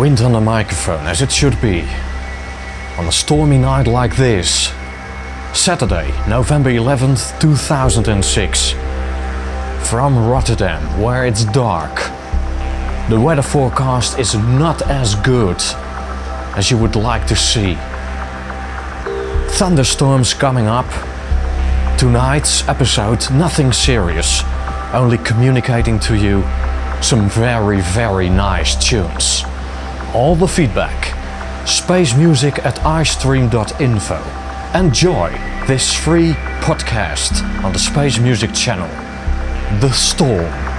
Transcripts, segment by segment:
Wind on the microphone, as it should be. On a stormy night like this. Saturday, November 11th, 2006. From Rotterdam, where it's dark. The weather forecast is not as good as you would like to see. Thunderstorms coming up. Tonight's episode, nothing serious, only communicating to you some very, very nice tunes. All the feedback. Space music at istream.info. Enjoy this free podcast on the Space Music channel. The Storm.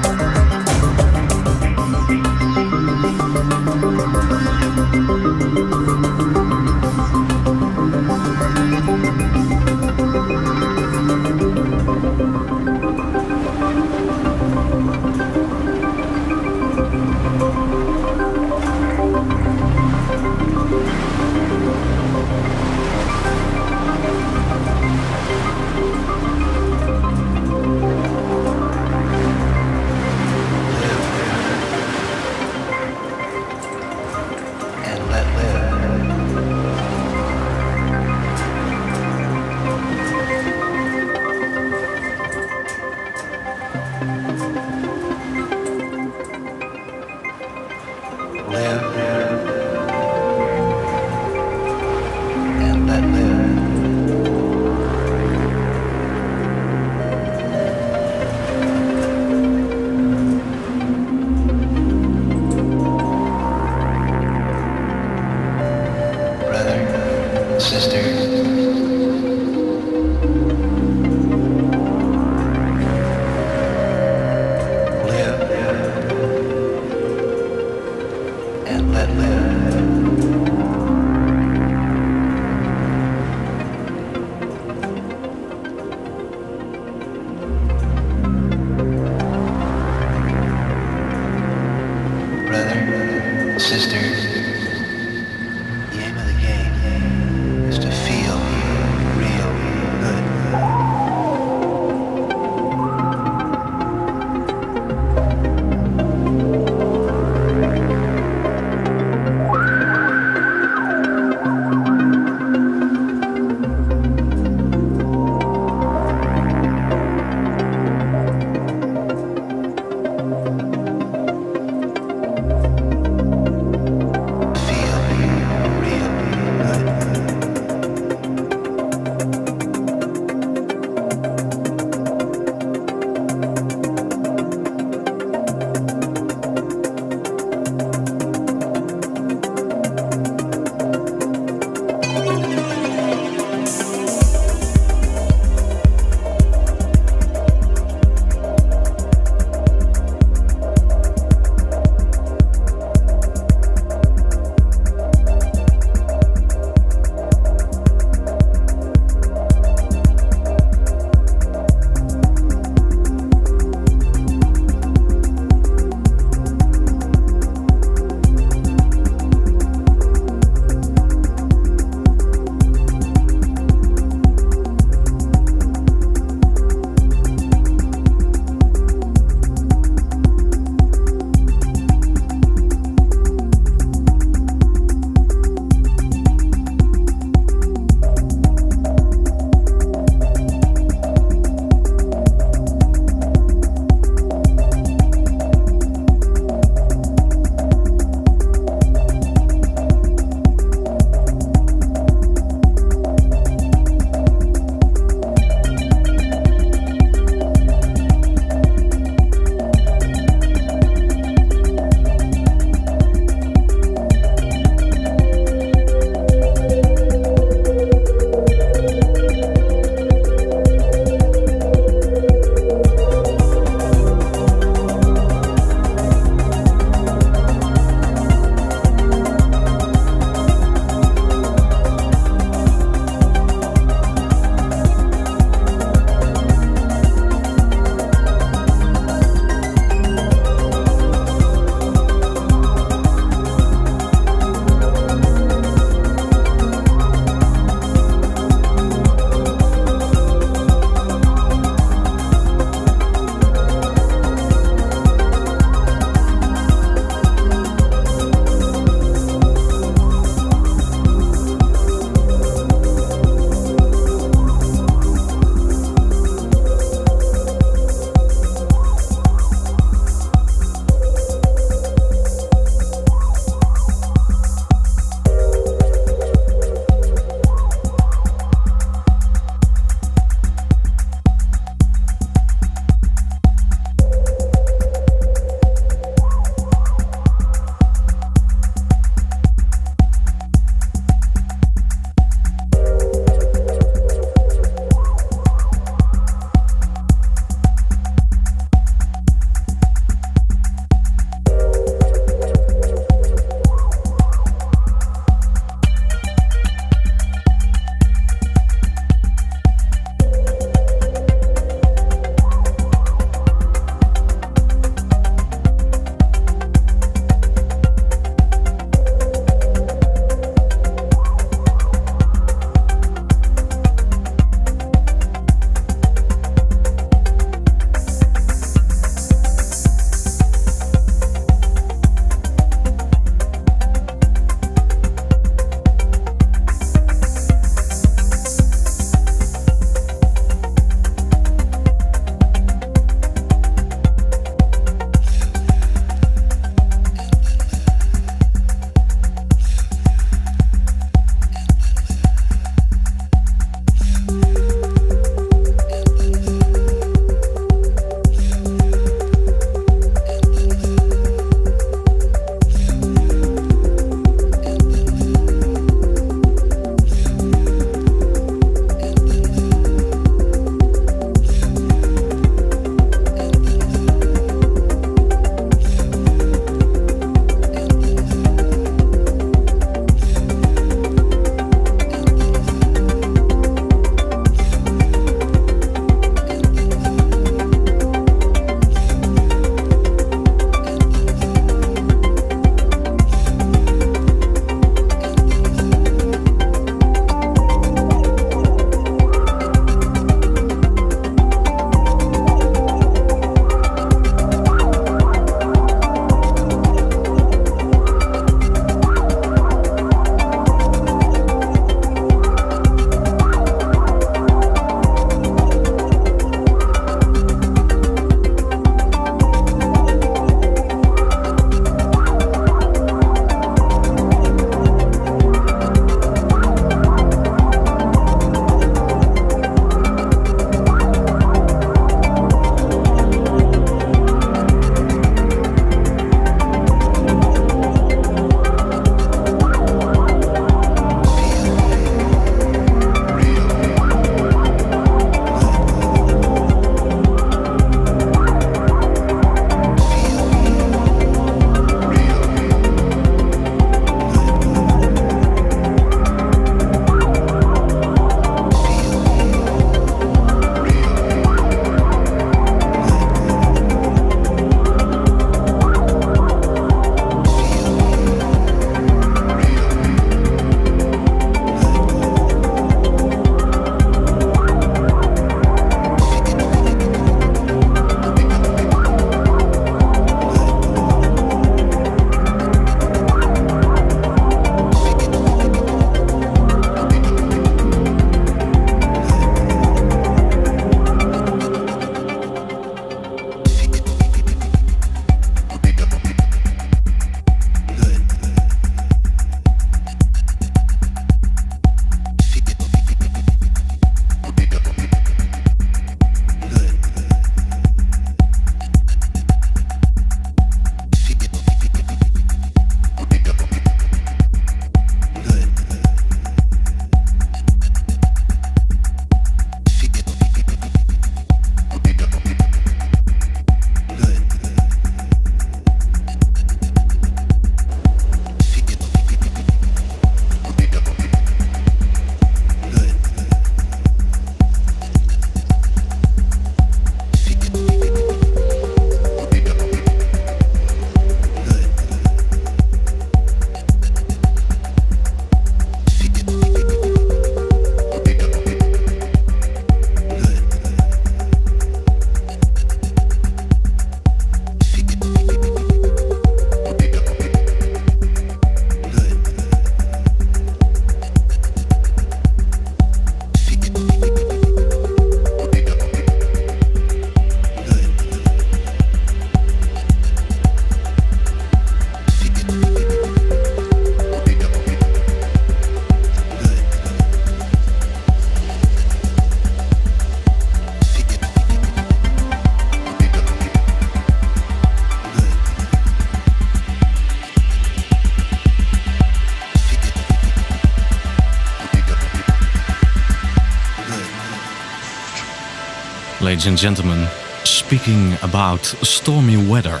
Ladies and gentlemen, speaking about stormy weather.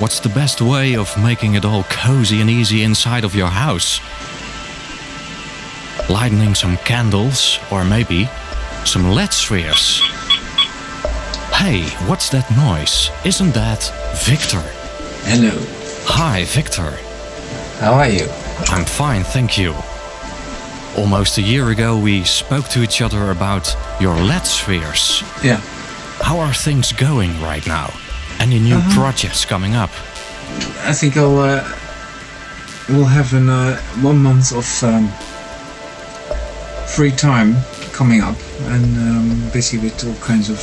What's the best way of making it all cozy and easy inside of your house? Lighting some candles, or maybe some LED spheres. Hey, what's that noise? Isn't that Victor? Hello. Hi, Victor. How are you? I'm fine, thank you. Almost a year ago, we spoke to each other about your LED spheres. Yeah. How are things going right now? Any new Uh-huh. projects coming up? I think I'll uh, we'll have an uh, one month of um, free time coming up, and um, busy with all kinds of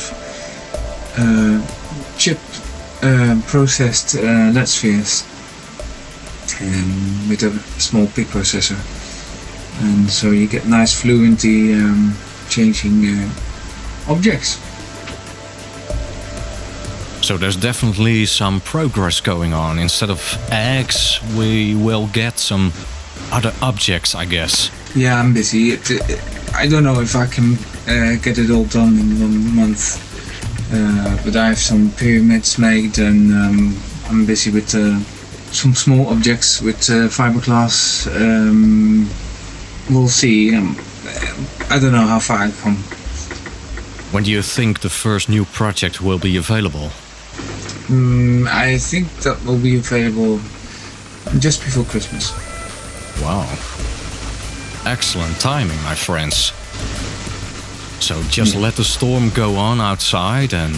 uh, chip uh, processed uh, LED spheres um, with a small peak processor, and so you get nice fluency um, changing uh, objects. So there's definitely some progress going on. Instead of eggs, we will get some other objects, I guess. Yeah, I'm busy. It, it, I don't know if I can uh, get it all done in one month, uh, but I have some pyramids made, and um, I'm busy with uh, some small objects with uh, fiberglass. Um, we'll see. Um, I don't know how far I come. When do you think the first new project will be available? Mm, I think that will be available just before Christmas. Wow. Excellent timing, my friends. So just let the storm go on outside and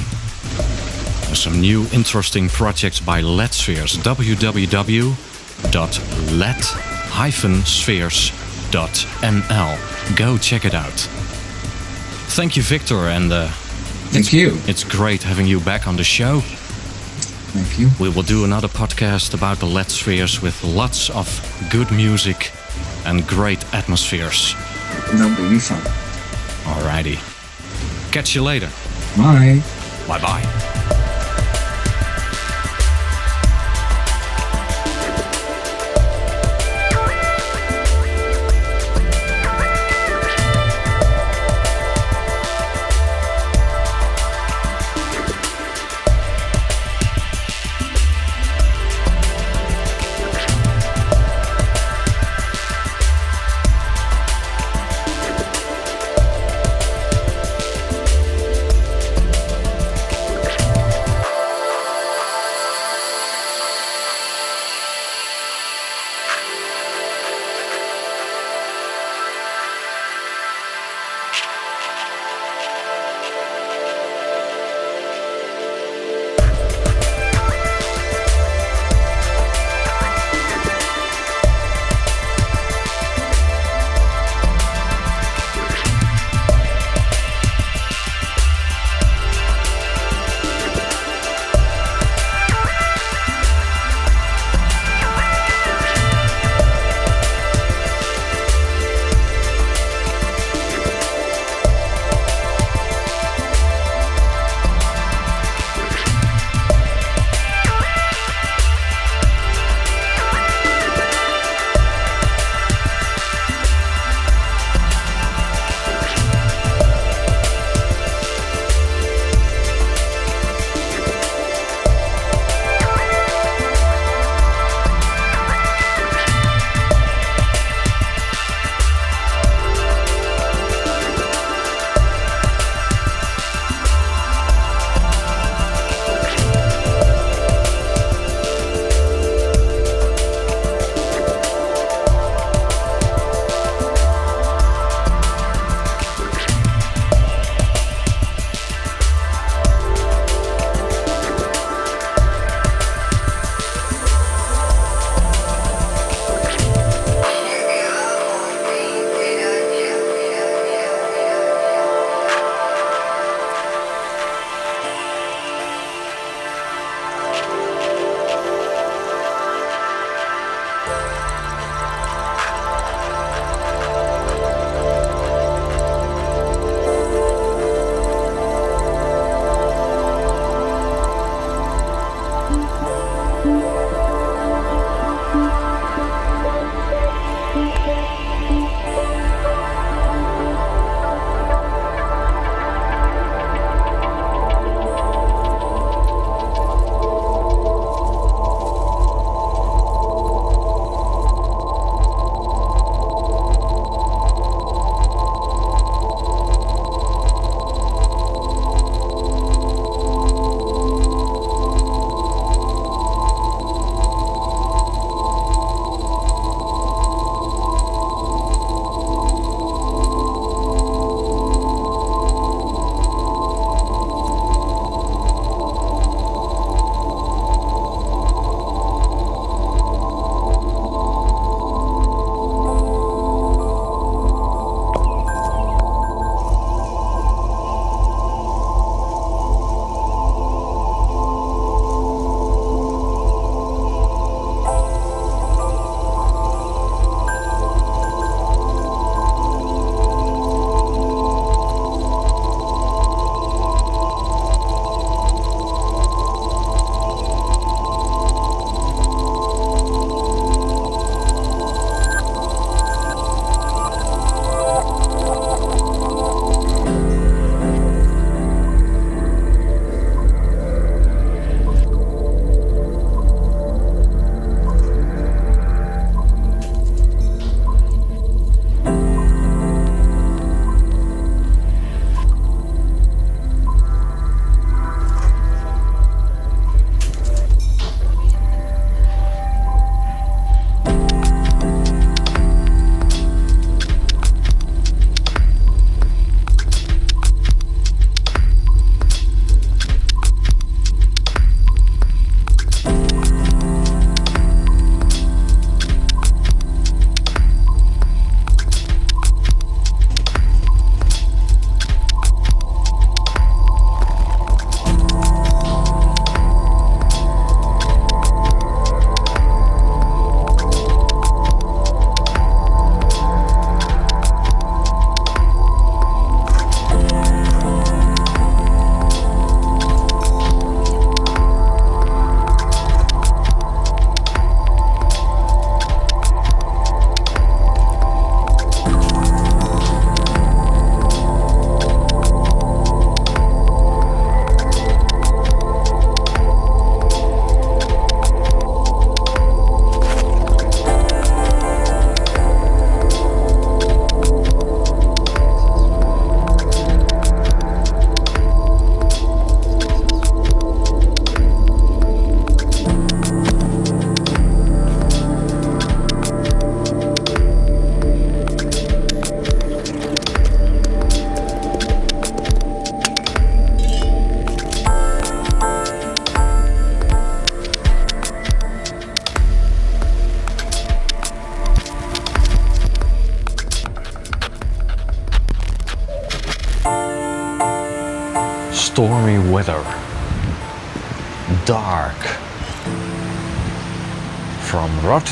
some new interesting projects by LED Spheres. www.led-spheres.nl. Go check it out. Thank you, Victor, and uh, Thank you. it's great having you back on the show. Thank you. We will do another podcast about the LED spheres with lots of good music and great atmospheres. That will be fun. Alrighty. Catch you later. Bye. Bye bye.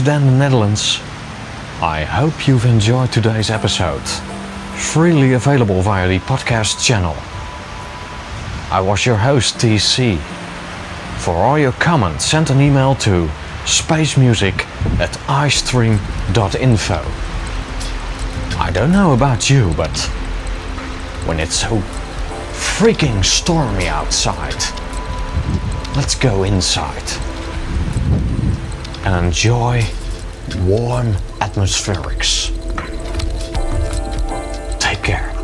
Rotterdam, the Netherlands, I hope you've enjoyed today's episode. Freely available via the podcast channel. I was your host, TC. For all your comments, send an email to spacemusic at istream.info. I don't know about you, but when it's so freaking stormy outside, let's go inside and enjoy warm atmospherics. Take care.